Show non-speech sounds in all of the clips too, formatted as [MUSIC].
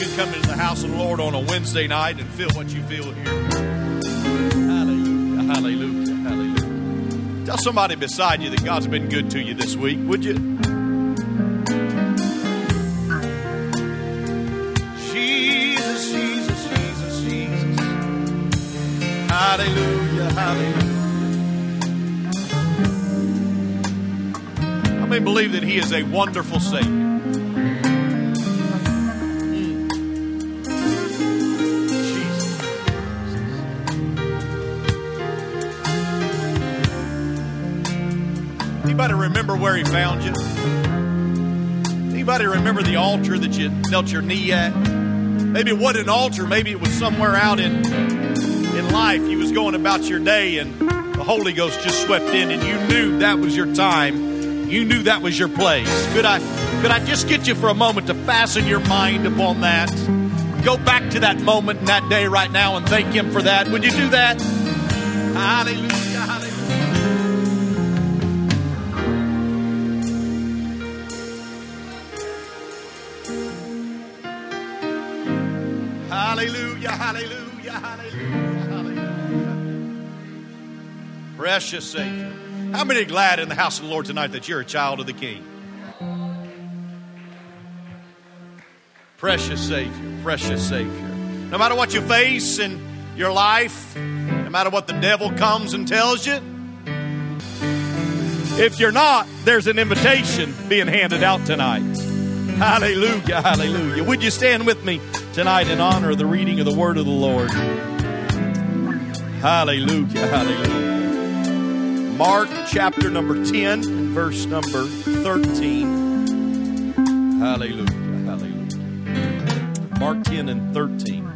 can come into the house of the Lord on a Wednesday night and feel what you feel here. Hallelujah, hallelujah, hallelujah. Tell somebody beside you that God's been good to you this week, would you? Jesus, Jesus, Jesus, Jesus. Hallelujah, hallelujah. How many believe that He is a wonderful Savior? Anybody remember where he found you? Anybody remember the altar that you knelt your knee at? Maybe it wasn't an altar, maybe it was somewhere out in in life. You was going about your day and the Holy Ghost just swept in and you knew that was your time. You knew that was your place. Could I could I just get you for a moment to fasten your mind upon that? Go back to that moment in that day right now and thank him for that. Would you do that? Hallelujah. Hallelujah, hallelujah, hallelujah. Precious Savior. How many glad in the house of the Lord tonight that you're a child of the King? Precious Savior, precious Savior. No matter what you face in your life, no matter what the devil comes and tells you, if you're not, there's an invitation being handed out tonight. Hallelujah, hallelujah. Would you stand with me tonight in honor of the reading of the word of the Lord? Hallelujah, hallelujah. Mark chapter number 10, verse number 13. Hallelujah, hallelujah. Mark 10 and 13.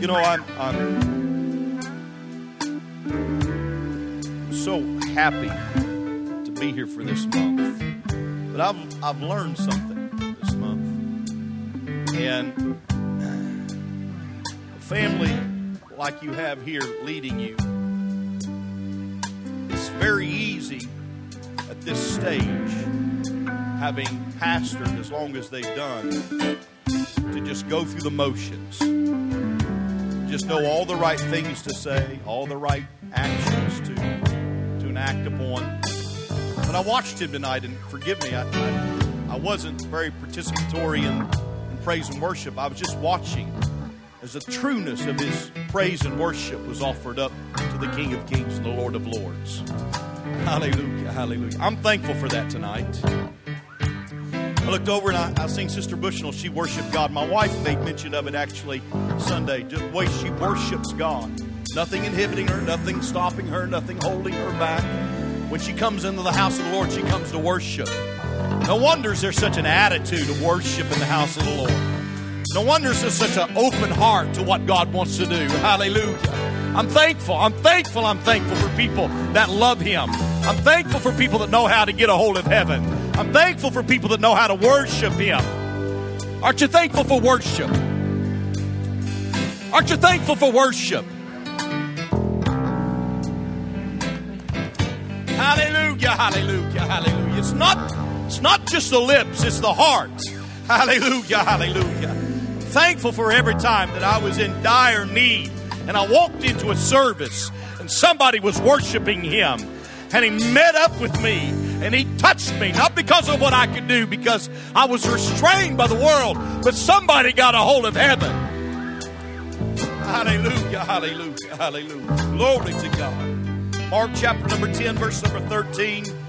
You know, I'm, I'm so happy to be here for this month. But I've, I've learned something. And a family like you have here leading you, it's very easy at this stage, having pastored as long as they've done, to just go through the motions. Just know all the right things to say, all the right actions to, to enact upon. But I watched him tonight, and forgive me, I, I, I wasn't very participatory in praise and worship. I was just watching as the trueness of his praise and worship was offered up to the King of Kings and the Lord of Lords. Hallelujah, hallelujah. I'm thankful for that tonight. I looked over and I, I seen Sister Bushnell. She worshiped God. My wife made mention of it actually Sunday. The way she worships God. Nothing inhibiting her, nothing stopping her, nothing holding her back. When she comes into the house of the Lord, she comes to worship. No wonders there's such an attitude of worship in the house of the Lord. No wonders there's such an open heart to what God wants to do. Hallelujah. I'm thankful. I'm thankful. I'm thankful for people that love Him. I'm thankful for people that know how to get a hold of heaven. I'm thankful for people that know how to worship Him. Aren't you thankful for worship? Aren't you thankful for worship? Hallelujah, hallelujah, hallelujah. It's not, it's not just the lips, it's the heart. [LAUGHS] Hallelujah, hallelujah. Thankful for every time that I was in dire need and I walked into a service and somebody was worshiping him and he met up with me and he touched me, not because of what I could do, because I was restrained by the world, but somebody got a hold of heaven. Hallelujah, hallelujah, hallelujah. Glory to God. Mark chapter number 10, verse number 13.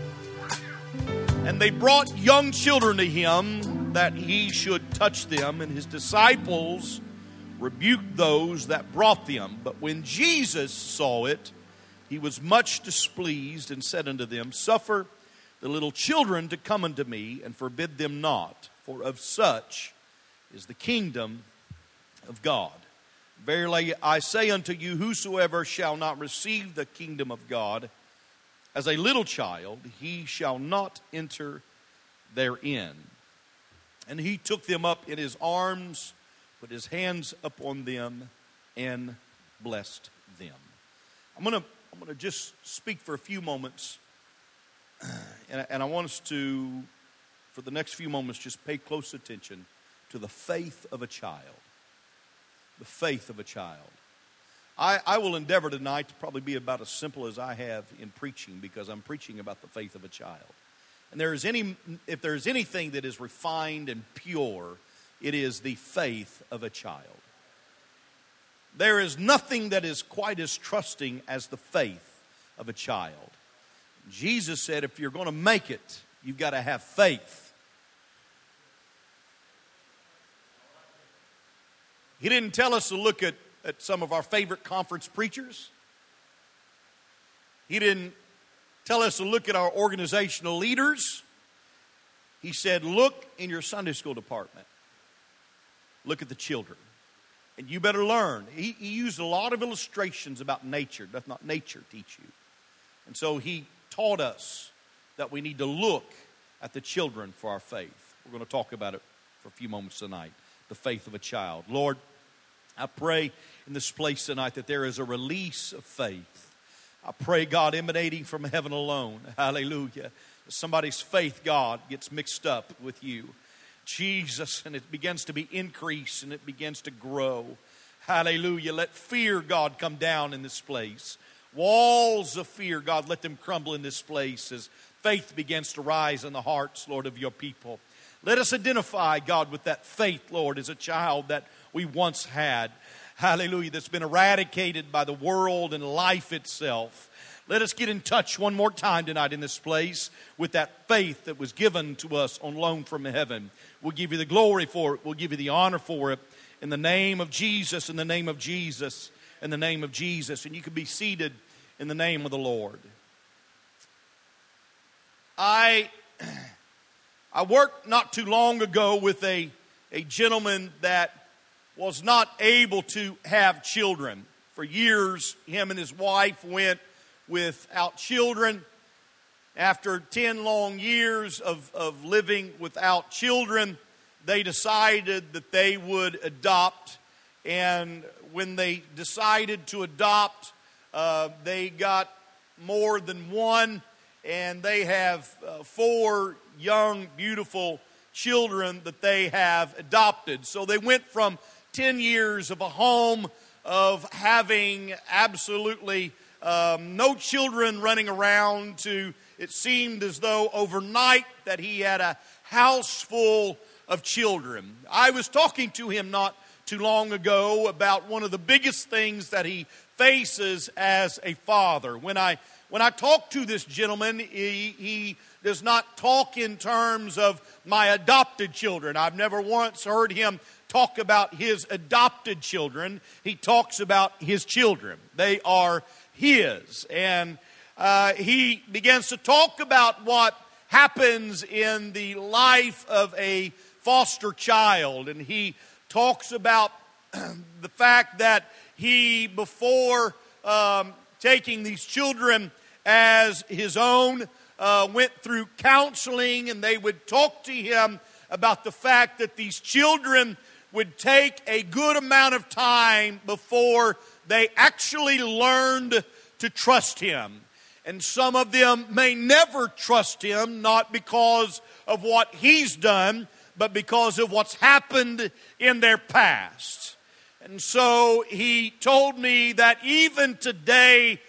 And they brought young children to him that he should touch them, and his disciples rebuked those that brought them. But when Jesus saw it, he was much displeased and said unto them, Suffer the little children to come unto me, and forbid them not, for of such is the kingdom of God. Verily I say unto you, whosoever shall not receive the kingdom of God as a little child, he shall not enter therein. And he took them up in his arms, put his hands upon them, and blessed them. I'm going to I'm going to just speak for a few moments, [CLEARS THROAT] and, and I want us to for the next few moments, just pay close attention to the faith of a child. The faith of a child. I, I will endeavor tonight to probably be about as simple as I have in preaching because I'm preaching about the faith of a child. And there is any, if there is anything that is refined and pure, it is the faith of a child. There is nothing that is quite as trusting as the faith of a child. Jesus said, if you're going to make it, you've got to have faith. He didn't tell us to look at, at some of our favorite conference preachers. He didn't tell us to look at our organizational leaders. He said, Look in your Sunday school department, look at the children. And you better learn. He, he used a lot of illustrations about nature. Does not nature teach you? And so he taught us that we need to look at the children for our faith. We're going to talk about it for a few moments tonight the faith of a child. Lord, I pray in this place tonight that there is a release of faith I pray, God, emanating from heaven alone. [LAUGHS] Hallelujah. Somebody's faith, God, gets mixed up with you. Jesus, and it begins to be increased and it begins to grow. Hallelujah. Let fear, God, come down in this place. Walls of fear, God, let them crumble in this place as faith begins to rise in the hearts, Lord, of your people. Let us identify, God, with that faith, Lord, as a child that we once had hallelujah, that's been eradicated by the world and life itself. Let us get in touch one more time tonight in this place with that faith that was given to us on loan from heaven. We'll give you the glory for it, we'll give you the honor for it. In the name of Jesus, in the name of Jesus, in the name of Jesus. And you can be seated in the name of the Lord. I, [CLEARS THROAT] I worked not too long ago with a, a gentleman that was not able to have children. For years, him and his wife went without children. After 10 long years of, of living without children, they decided that they would adopt. And when they decided to adopt, uh, they got more than one, and they have uh, four young, beautiful children that they have adopted. So they went from 10 years of a home of having absolutely um, no children running around to it seemed as though overnight that he had a house full of children. I was talking to him not too long ago about one of the biggest things that he faces as a father. When I when I talk to this gentleman, he, he does not talk in terms of my adopted children. I've never once heard him talk about his adopted children, he talks about his children. They are his. And uh, he begins to talk about what happens in the life of a foster child. And he talks about [CLEARS THROAT] the fact that he, before um, taking these children as his own, uh, went through counseling and they would talk to him about the fact that these children would take a good amount of time before they actually learned to trust Him. And some of them may never trust Him, not because of what He's done, but because of what's happened in their past. And so he told me that even today,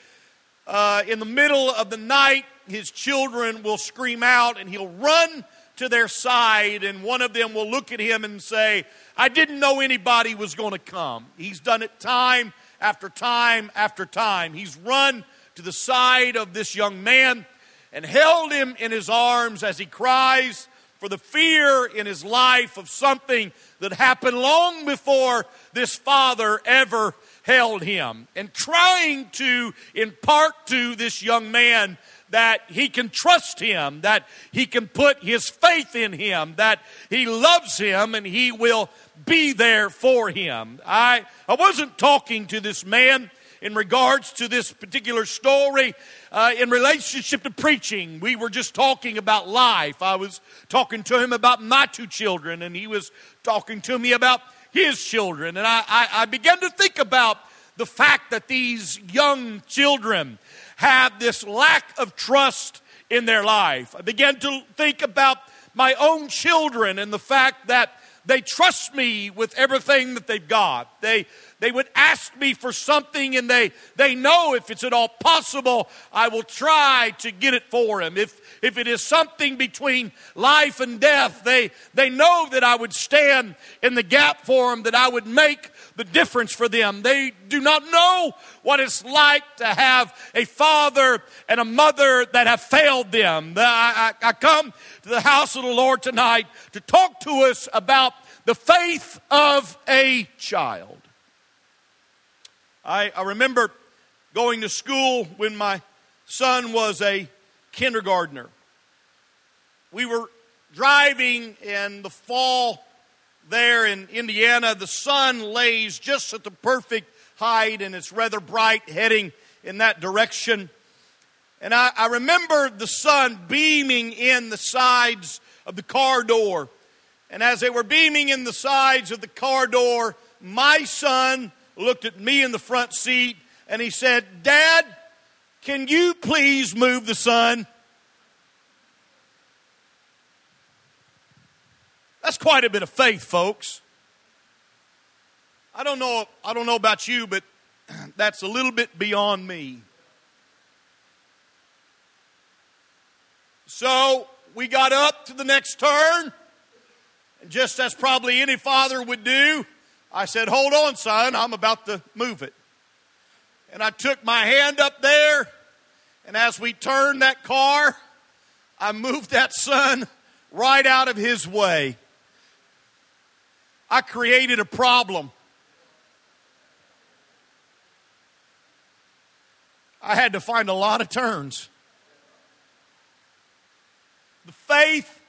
uh, in the middle of the night, his children will scream out and he'll run to their side, and one of them will look at him and say, I didn't know anybody was going to come. He's done it time after time after time. He's run to the side of this young man and held him in his arms as he cries for the fear in his life of something that happened long before this father ever held him. And trying to impart to this young man that he can trust him, that he can put his faith in him, that he loves him and he will be there for him. I, I wasn't talking to this man in regards to this particular story uh, in relationship to preaching. We were just talking about life. I was talking to him about my two children, and he was talking to me about his children. And I, I, I began to think about the fact that these young children have this lack of trust in their life. I began to think about my own children and the fact that they trust me with everything that they've got. They, they would ask me for something and they, they know if it's at all possible, I will try to get it for them. If, if it is something between life and death, they, they know that I would stand in the gap for them, that I would make the difference for them. They do not know what it's like to have a father and a mother that have failed them. I, I, I come to the house of the Lord tonight to talk to us about the faith of a child. I, I remember going to school when my son was a kindergartner. We were driving in the fall there in Indiana. The sun lays just at the perfect height and it's rather bright heading in that direction. And I, I remember the sun beaming in the sides of the car door. And as they were beaming in the sides of the car door, my son looked at me in the front seat and he said, Dad, can you please move the sun? That's quite a bit of faith, folks. I don't know, I don't know about you, but [CLEARS THROAT] that's a little bit beyond me. So we got up to the next turn, and just as probably any father would do, I said, Hold on, sun, I'm about to move it. And I took my hand up there, and as we turned that car, I moved that son right out of his way. I created a problem. I had to find a lot of turns. The faith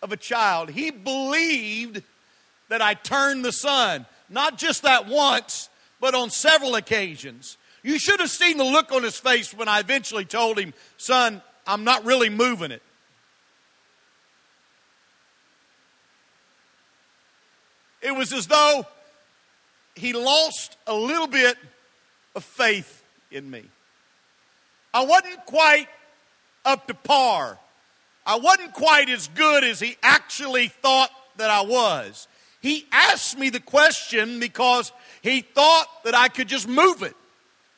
of a child. He believed that I turned the sun. Not just that once, but on several occasions. You should have seen the look on his face when I eventually told him, Son, I'm not really moving it. It was as though he lost a little bit of faith in me. I wasn't quite up to par. I wasn't quite as good as he actually thought that I was. He asked me the question because he thought that I could just move it.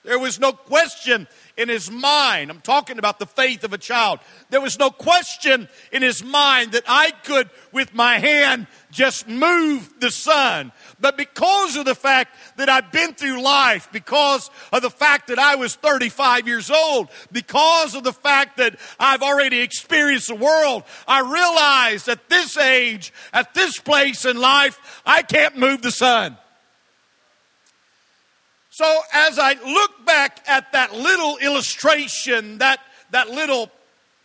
There was no question in his mind. I'm talking about the faith of a child. There was no question in his mind that I could, with my hand, just move the sun. But because of the fact that I've been through life, because of the fact that I was 35 years old, because of the fact that I've already experienced the world, I realize at this age, at this place in life, I can't move the sun. So as I look back at that little illustration, that, that little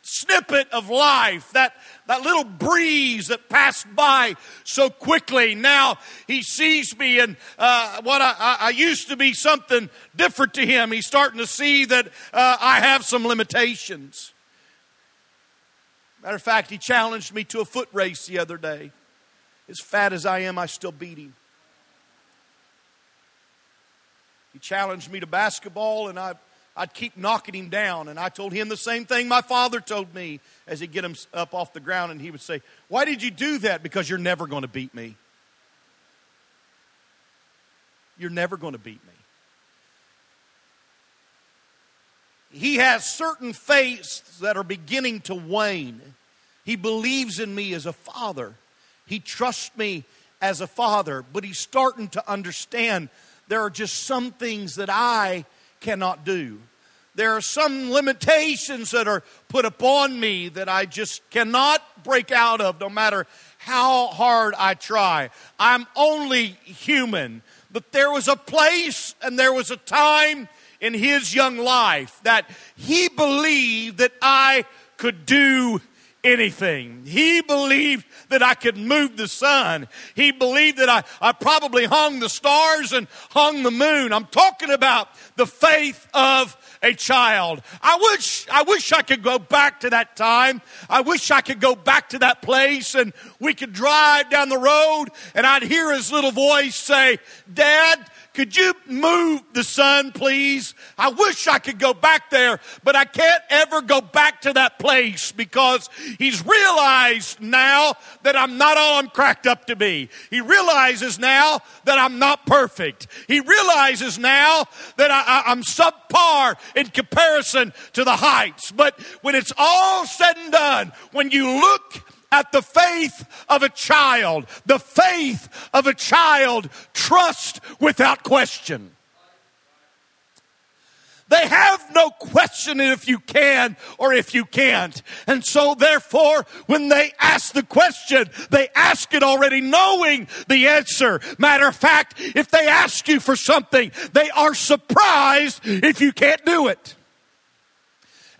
snippet of life, that, that little breeze that passed by so quickly. Now he sees me, and uh, what I, I, used to be something different to him. He's starting to see that uh, I have some limitations. Matter of fact, he challenged me to a foot race the other day. As fat as I am, I still beat him. He challenged me to basketball, and I, I'd keep knocking him down. And I told him the same thing my father told me as he'd get him up off the ground, and he would say, Why did you do that? Because you're never going to beat me. You're never going to beat me. He has certain faiths that are beginning to wane. He believes in me as a father. He trusts me as a father, but he's starting to understand there are just some things that I cannot do. There are some limitations that are put upon me that I just cannot break out of no matter how hard I try. I'm only human. But there was a place and there was a time in his young life that he believed that I could do anything. He believed that I could move the sun. He believed that I, I probably hung the stars and hung the moon. I'm talking about the faith of a child. I wish, I wish I could go back to that time. I wish I could go back to that place and we could drive down the road and I'd hear his little voice say, Dad, could you move the sun, please? I wish I could go back there, but I can't ever go back to that place because he's realized now that I'm not all I'm cracked up to be. He realizes now that I'm not perfect. He realizes now that I, am subpar in comparison to the heights. But when it's all said and done, when you look at the faith of a child. The faith of a child, trust without question. They have no question if you can or if you can't. And so therefore, when they ask the question, they ask it already knowing the answer. Matter of fact, if they ask you for something, they are surprised if you can't do it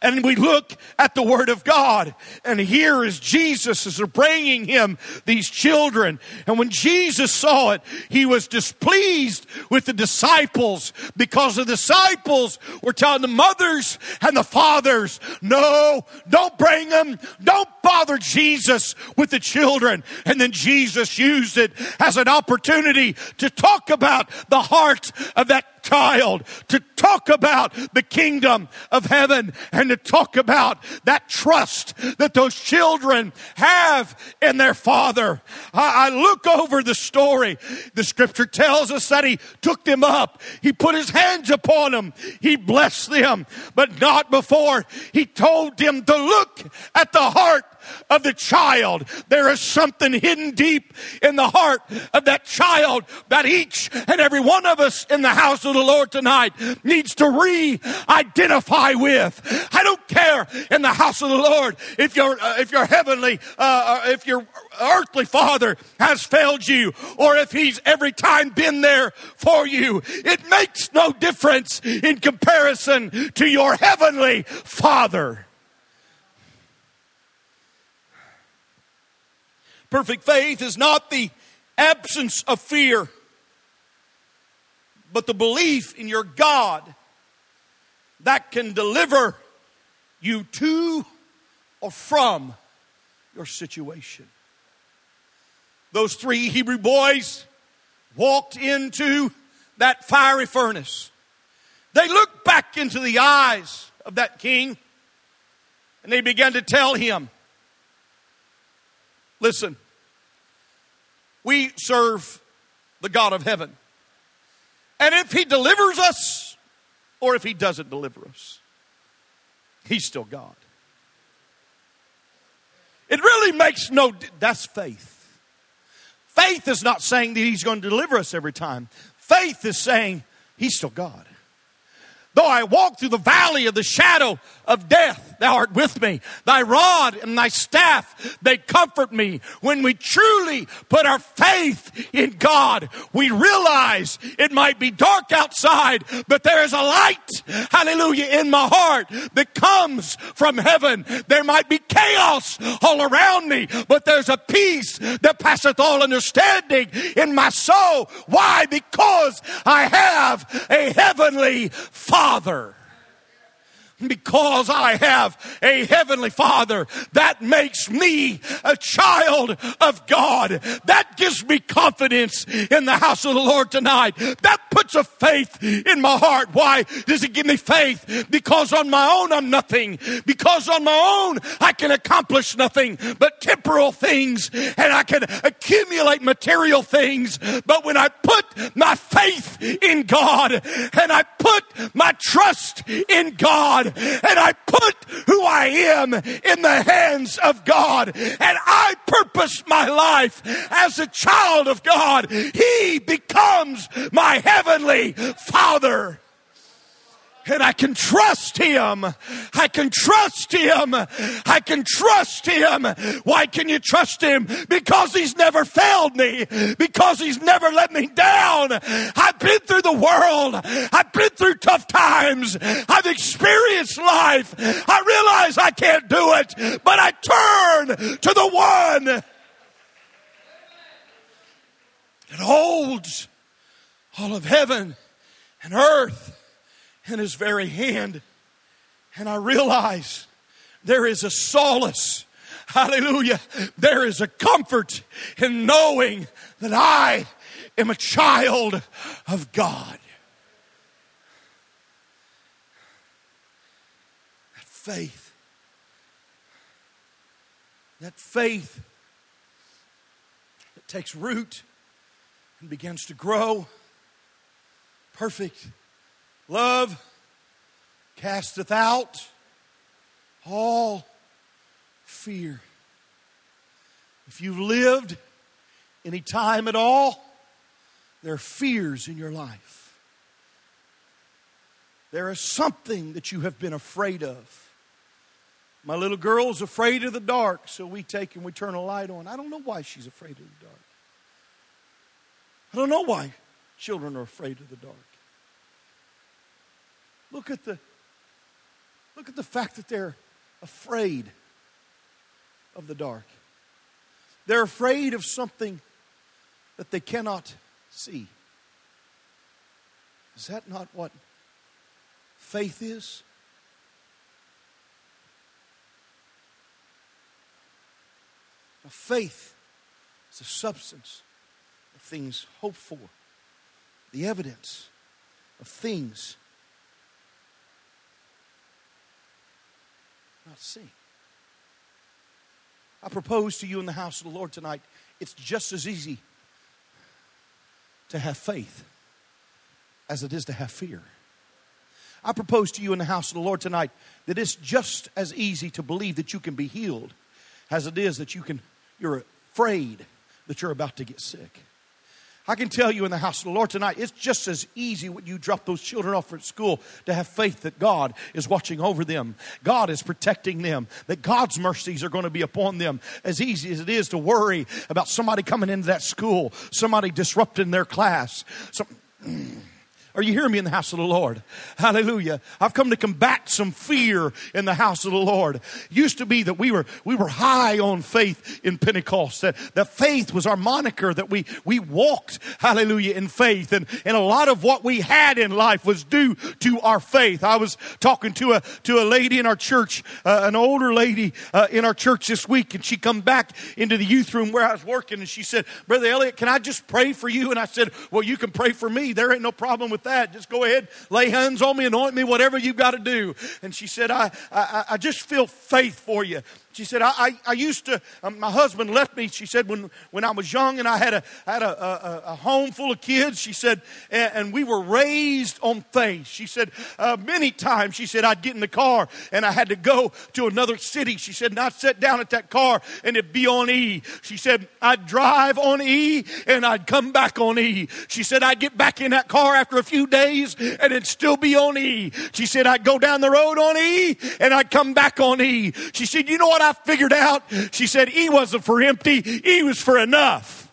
and we look at the Word of God. And here is Jesus they're bringing him these children. And when Jesus saw it, he was displeased with the disciples because the disciples were telling the mothers and the fathers, no, don't bring them. Don't bother Jesus with the children. And then Jesus used it as an opportunity to talk about the heart of that child, to talk about the kingdom of heaven and to talk about that trust that those children have in their father. I, I look over the story. The scripture tells us that he took them up. He put his hands upon them. He blessed them, but not before he told them to look at the heart of the child. There is something hidden deep in the heart of that child that each and every one of us in the house of the Lord tonight needs to re-identify with. I don't care in the house of the Lord if your uh, if your heavenly uh, uh, if your earthly father has failed you or if he's every time been there for you. It makes no difference in comparison to your heavenly father. Perfect faith is not the absence of fear, but the belief in your God that can deliver you to or from your situation. Those three Hebrew boys walked into that fiery furnace. They looked back into the eyes of that king and they began to tell him, Listen, we serve the God of heaven. And if he delivers us, or if he doesn't deliver us, he's still God. It really makes no, that's faith. Faith is not saying that he's going to deliver us every time. Faith is saying he's still God. Though I walk through the valley of the shadow of death, thou art with me. Thy rod and thy staff, they comfort me. When we truly put our faith in God, we realize it might be dark outside, but there is a light, hallelujah, in my heart that comes from heaven. There might be chaos all around me, but there's a peace that passeth all understanding in my soul. Why? Because I have a heavenly Father Father because I have a heavenly father that makes me a child of God. That gives me confidence in the house of the Lord tonight. That puts a faith in my heart. Why does it give me faith? Because on my own I'm nothing. Because on my own I can accomplish nothing but temporal things and I can accumulate material things. But when I put my faith in God and I put my trust in God and I put who I am in the hands of God and I purpose my life as a child of God. He becomes my heavenly Father and I can trust him. I can trust him. I can trust him. Why can you trust him? Because he's never failed me. Because he's never let me down. I've been through the world. I've been through tough times. I've experienced life. I realize I can't do it, but I turn to the one that holds all of heaven and earth in his very hand. And I realize there is a solace. Hallelujah. There is a comfort in knowing that I am a child of God. That faith. That faith that takes root and begins to grow. Perfect love casteth out all fear. If you've lived any time at all, there are fears in your life. There is something that you have been afraid of. My little girl's afraid of the dark, so we take and we turn a light on. I don't know why she's afraid of the dark. I don't know why children are afraid of the dark. Look at the look at the fact that they're afraid of the dark. They're afraid of something that they cannot see. Is that not what faith is? Now, faith is a substance of things hoped for, the evidence of things not seen. I propose to you in the house of the Lord tonight, it's just as easy to have faith as it is to have fear. I propose to you in the house of the Lord tonight that it's just as easy to believe that you can be healed as it is that you can you're afraid that you're about to get sick. I can tell you in the house of the Lord tonight, it's just as easy when you drop those children off at school to have faith that God is watching over them. God is protecting them, that God's mercies are going to be upon them. As easy as it is to worry about somebody coming into that school, somebody disrupting their class. Some, [CLEARS THROAT] Are you hearing me in the house of the Lord? Hallelujah. I've come to combat some fear in the house of the Lord. Used to be that we were, we were high on faith in Pentecost. That, that faith was our moniker, that we, we walked, hallelujah, in faith. And, and a lot of what we had in life was due to our faith. I was talking to a, to a lady in our church, uh, an older lady uh, in our church this week, and she come back into the youth room where I was working, and she said, Brother Elliot, can I just pray for you? And I said, Well, you can pray for me. There ain't no problem with with that. Just go ahead, lay hands on me, anoint me, whatever you've got to do. And she said, I, I, I just feel faith for you. She said, I, I, I used to, um, my husband left me, she said, when, when I was young and I had, a, had a, a, a home full of kids, she said, and, and we were raised on faith. She said, uh, many times, she said, I'd get in the car and I had to go to another city. She said, and I'd sit down at that car and it'd be on E. She said, I'd drive on E and I'd come back on E. She said, I'd get back in that car after a few days and it'd still be on E. She said, I'd go down the road on E and I'd come back on E. She said, you know what? What I figured out? She said, E wasn't for empty, E was for enough.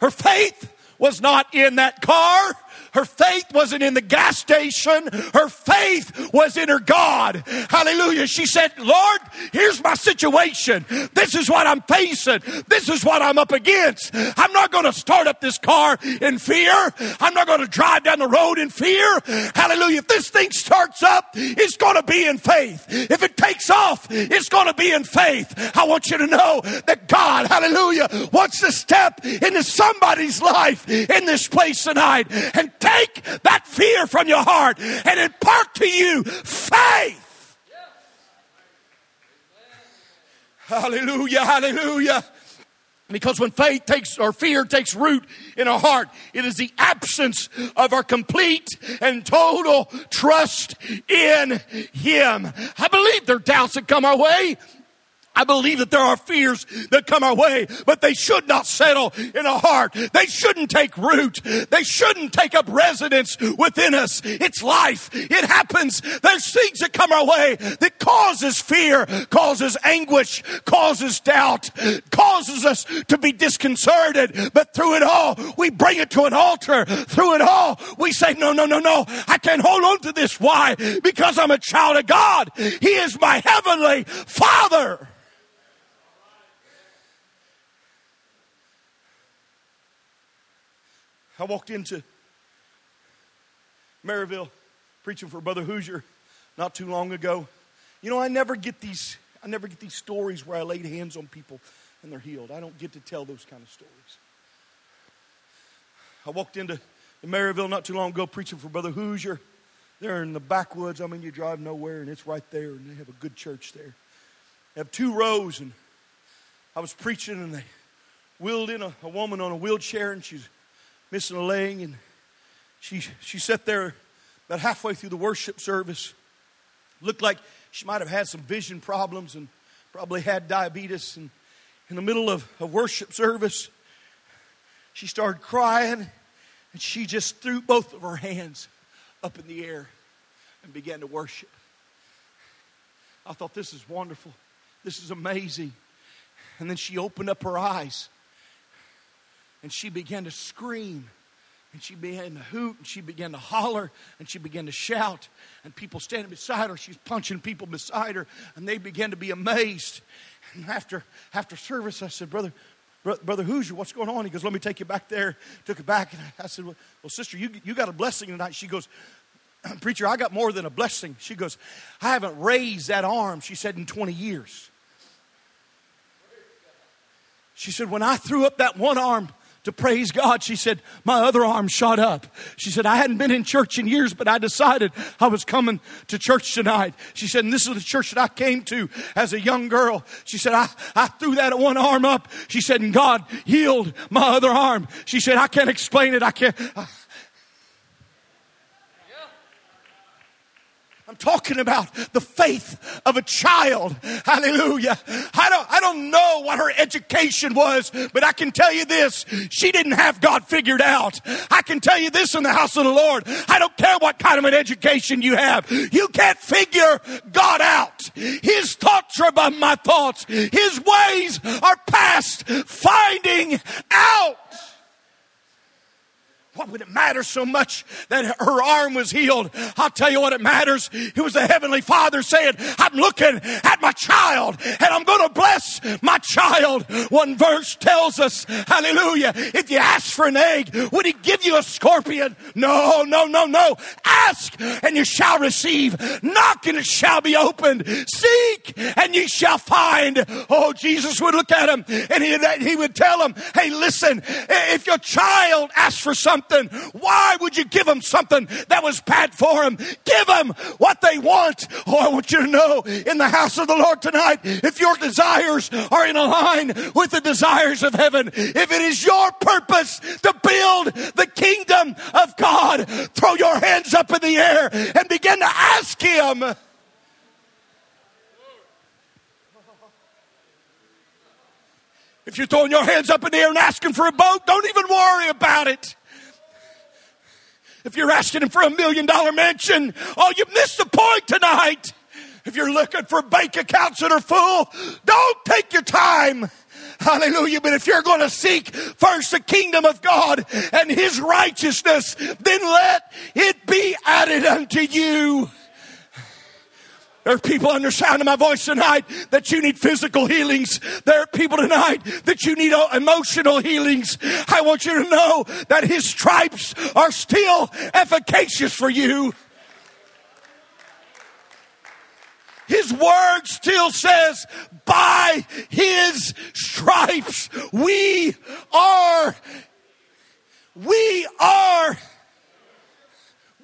Her faith was not in that car. Her faith wasn't in the gas station. Her faith was in her God. Hallelujah. She said, Lord, here's my situation. This is what I'm facing. This is what I'm up against. I'm not going to start up this car in fear. I'm not going to drive down the road in fear. Hallelujah. If this thing starts up, it's going to be in faith. If it takes off, it's going to be in faith. I want you to know that God, hallelujah, wants to step into somebody's life in this place tonight and take that fear from your heart and impart to you faith. Hallelujah, hallelujah. Because when faith takes or fear takes root in our heart, it is the absence of our complete and total trust in Him. I believe there are doubts that come our way. I believe that there are fears that come our way, but they should not settle in our heart. They shouldn't take root. They shouldn't take up residence within us. It's life. It happens. There's things that come our way that causes fear, causes anguish, causes doubt, causes us to be disconcerted. But through it all, we bring it to an altar. Through it all, we say, no, no, no, no. I can't hold on to this. Why? Because I'm a child of God. He is my heavenly Father. I walked into Maryville preaching for Brother Hoosier not too long ago. You know, I never get these. I never get these stories where I laid hands on people and they're healed. I don't get to tell those kind of stories. I walked into Maryville not too long ago preaching for Brother Hoosier. They're in the backwoods. I mean, you drive nowhere, and it's right there, and they have a good church there. They have two rows, and I was preaching, and they wheeled in a, a woman on a wheelchair, and she's missing a leg, and she she sat there about halfway through the worship service. Looked like she might have had some vision problems and probably had diabetes. And in the middle of a worship service, she started crying, and she just threw both of her hands up in the air and began to worship. I thought, this is wonderful. This is amazing. And then she opened up her eyes and she began to scream and she began to hoot and she began to holler and she began to shout. And people standing beside her she's punching people beside her and they began to be amazed. And after after service i said brother brother hoosier what's going on? He goes let me take you back there. Took it back and i said well, well sister you, you got a blessing tonight. She goes [CLEARS THROAT] preacher i got more than a blessing. She goes i haven't raised that arm she said in 20 years. She said, When I threw up that one arm to praise God, she said, My other arm shot up. She said, I hadn't been in church in years, but I decided I was coming to church tonight. She said, And this is the church that I came to as a young girl. She said, I, I threw that one arm up. She said, And God healed my other arm. She said, I can't explain it. I can't. I, I'm talking about the faith of a child. Hallelujah. I don't, I don't know what her education was, but I can tell you this. She didn't have God figured out. I can tell you this in the house of the Lord. I don't care what kind of an education you have. You can't figure God out. His thoughts are above my thoughts. His ways are past finding out. What would it matter so much that her arm was healed? I'll tell you what it matters. It was the Heavenly Father saying, I'm looking at my child and I'm going to bless my child. One verse tells us, hallelujah, if you ask for an egg, would he give you a scorpion? No, no, no, no. Ask and you shall receive. Knock and it shall be opened. Seek and you shall find. Oh, Jesus would look at him and he, he would tell him, hey, listen, if your child asks for something, something. Why would you give them something that was bad for them? Give them what they want. Oh, I want you to know in the house of the Lord tonight, if your desires are in line with the desires of heaven, if it is your purpose to build the kingdom of God, throw your hands up in the air and begin to ask Him. If you're throwing your hands up in the air and asking for a boat, don't even worry about it. If you're asking him for a million dollar mansion, oh, you missed the point tonight. If you're looking for bank accounts that are full, don't take your time. Hallelujah. But if you're going to seek first the kingdom of God and his righteousness, then let it be added unto you. There are people under sound of my voice tonight that you need physical healings. There are people tonight that you need uh, emotional healings. I want you to know that His stripes are still efficacious for you. His word still says, by His stripes we are, we are,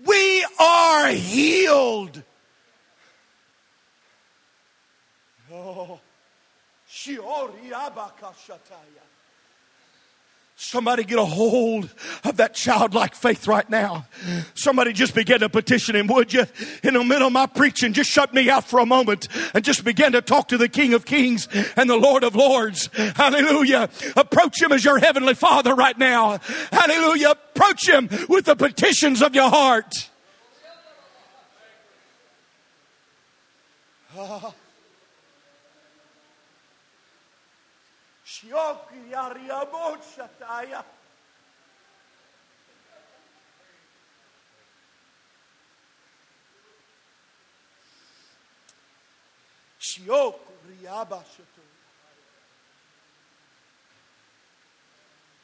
we are healed. Oh, Somebody get a hold of that childlike faith right now. Somebody just begin to petition him, would you? In the middle of my preaching, just shut me out for a moment and just begin to talk to the King of Kings and the Lord of Lords. Hallelujah. Approach him as your heavenly Father right now. Hallelujah. Approach him with the petitions of your heart. [LAUGHS] Ah.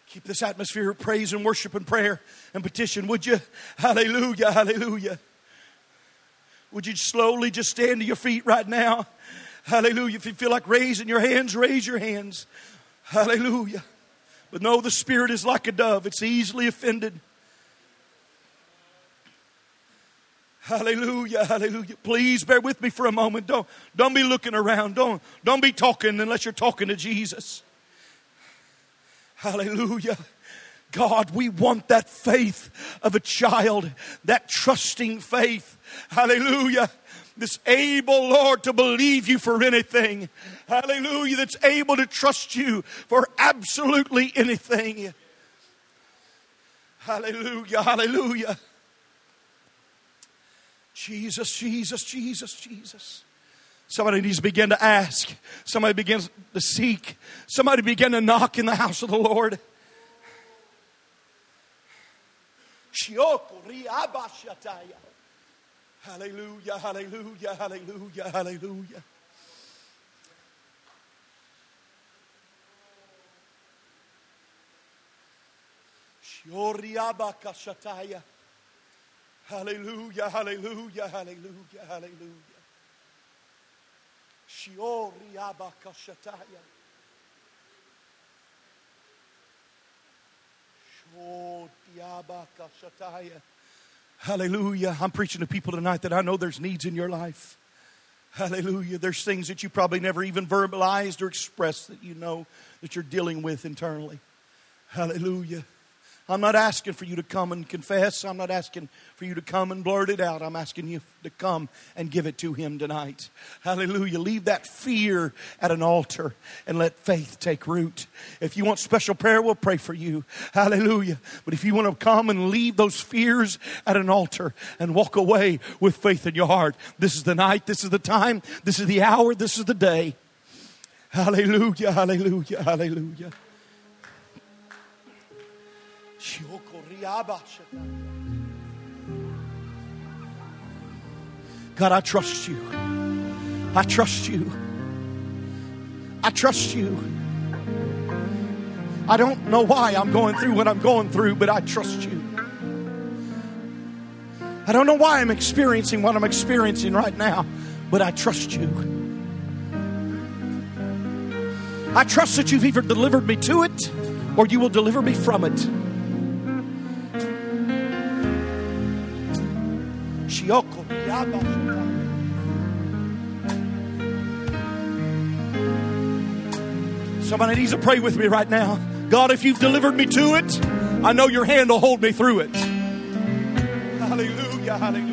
Keep this atmosphere of praise and worship and prayer and petition, would you? Hallelujah, hallelujah. Would you slowly just stand to your feet right now? Hallelujah. If you feel like raising your hands, raise your hands. Hallelujah. But no, the Spirit is like a dove, it's easily offended. Hallelujah, hallelujah. Please bear with me for a moment. Don't, don't be looking around. Don't, don't be talking unless you're talking to Jesus. Hallelujah. God, we want that faith of a child, that trusting faith. Hallelujah. That's able, Lord, to believe you for anything. Hallelujah. That's able to trust you for absolutely anything. Hallelujah. Hallelujah. Jesus, Jesus, Jesus, Jesus. Somebody needs to begin to ask. Somebody begins to seek. Somebody begin to knock in the house of the Lord. Hallelujah, hallelujah, hallelujah, hallelujah. Hallelujah, hallelujah, hallelujah, hallelujah. Shioriabakashataya. Shodiabakashataya. Hallelujah. I'm preaching to people tonight that I know there's needs in your life. Hallelujah. There's things that you probably never even verbalized or expressed that you know that you're dealing with internally. Hallelujah. I'm not asking for you to come and confess. I'm not asking for you to come and blurt it out. I'm asking you to come and give it to Him tonight. Hallelujah. Leave that fear at an altar and let faith take root. If you want special prayer, we'll pray for you. Hallelujah. But if you want to come and leave those fears at an altar and walk away with faith in your heart, this is the night, this is the time, this is the hour, this is the day. Hallelujah, hallelujah, hallelujah. God, I trust you. I trust you. I trust you. I don't know why I'm going through what I'm going through, but I trust you. I don't know why I'm experiencing what I'm experiencing right now, but I trust you. I trust that you've either delivered me to it or you will deliver me from it. Somebody needs to pray with me right now. God, if you've delivered me to it, I know your hand will hold me through it. Hallelujah, hallelujah.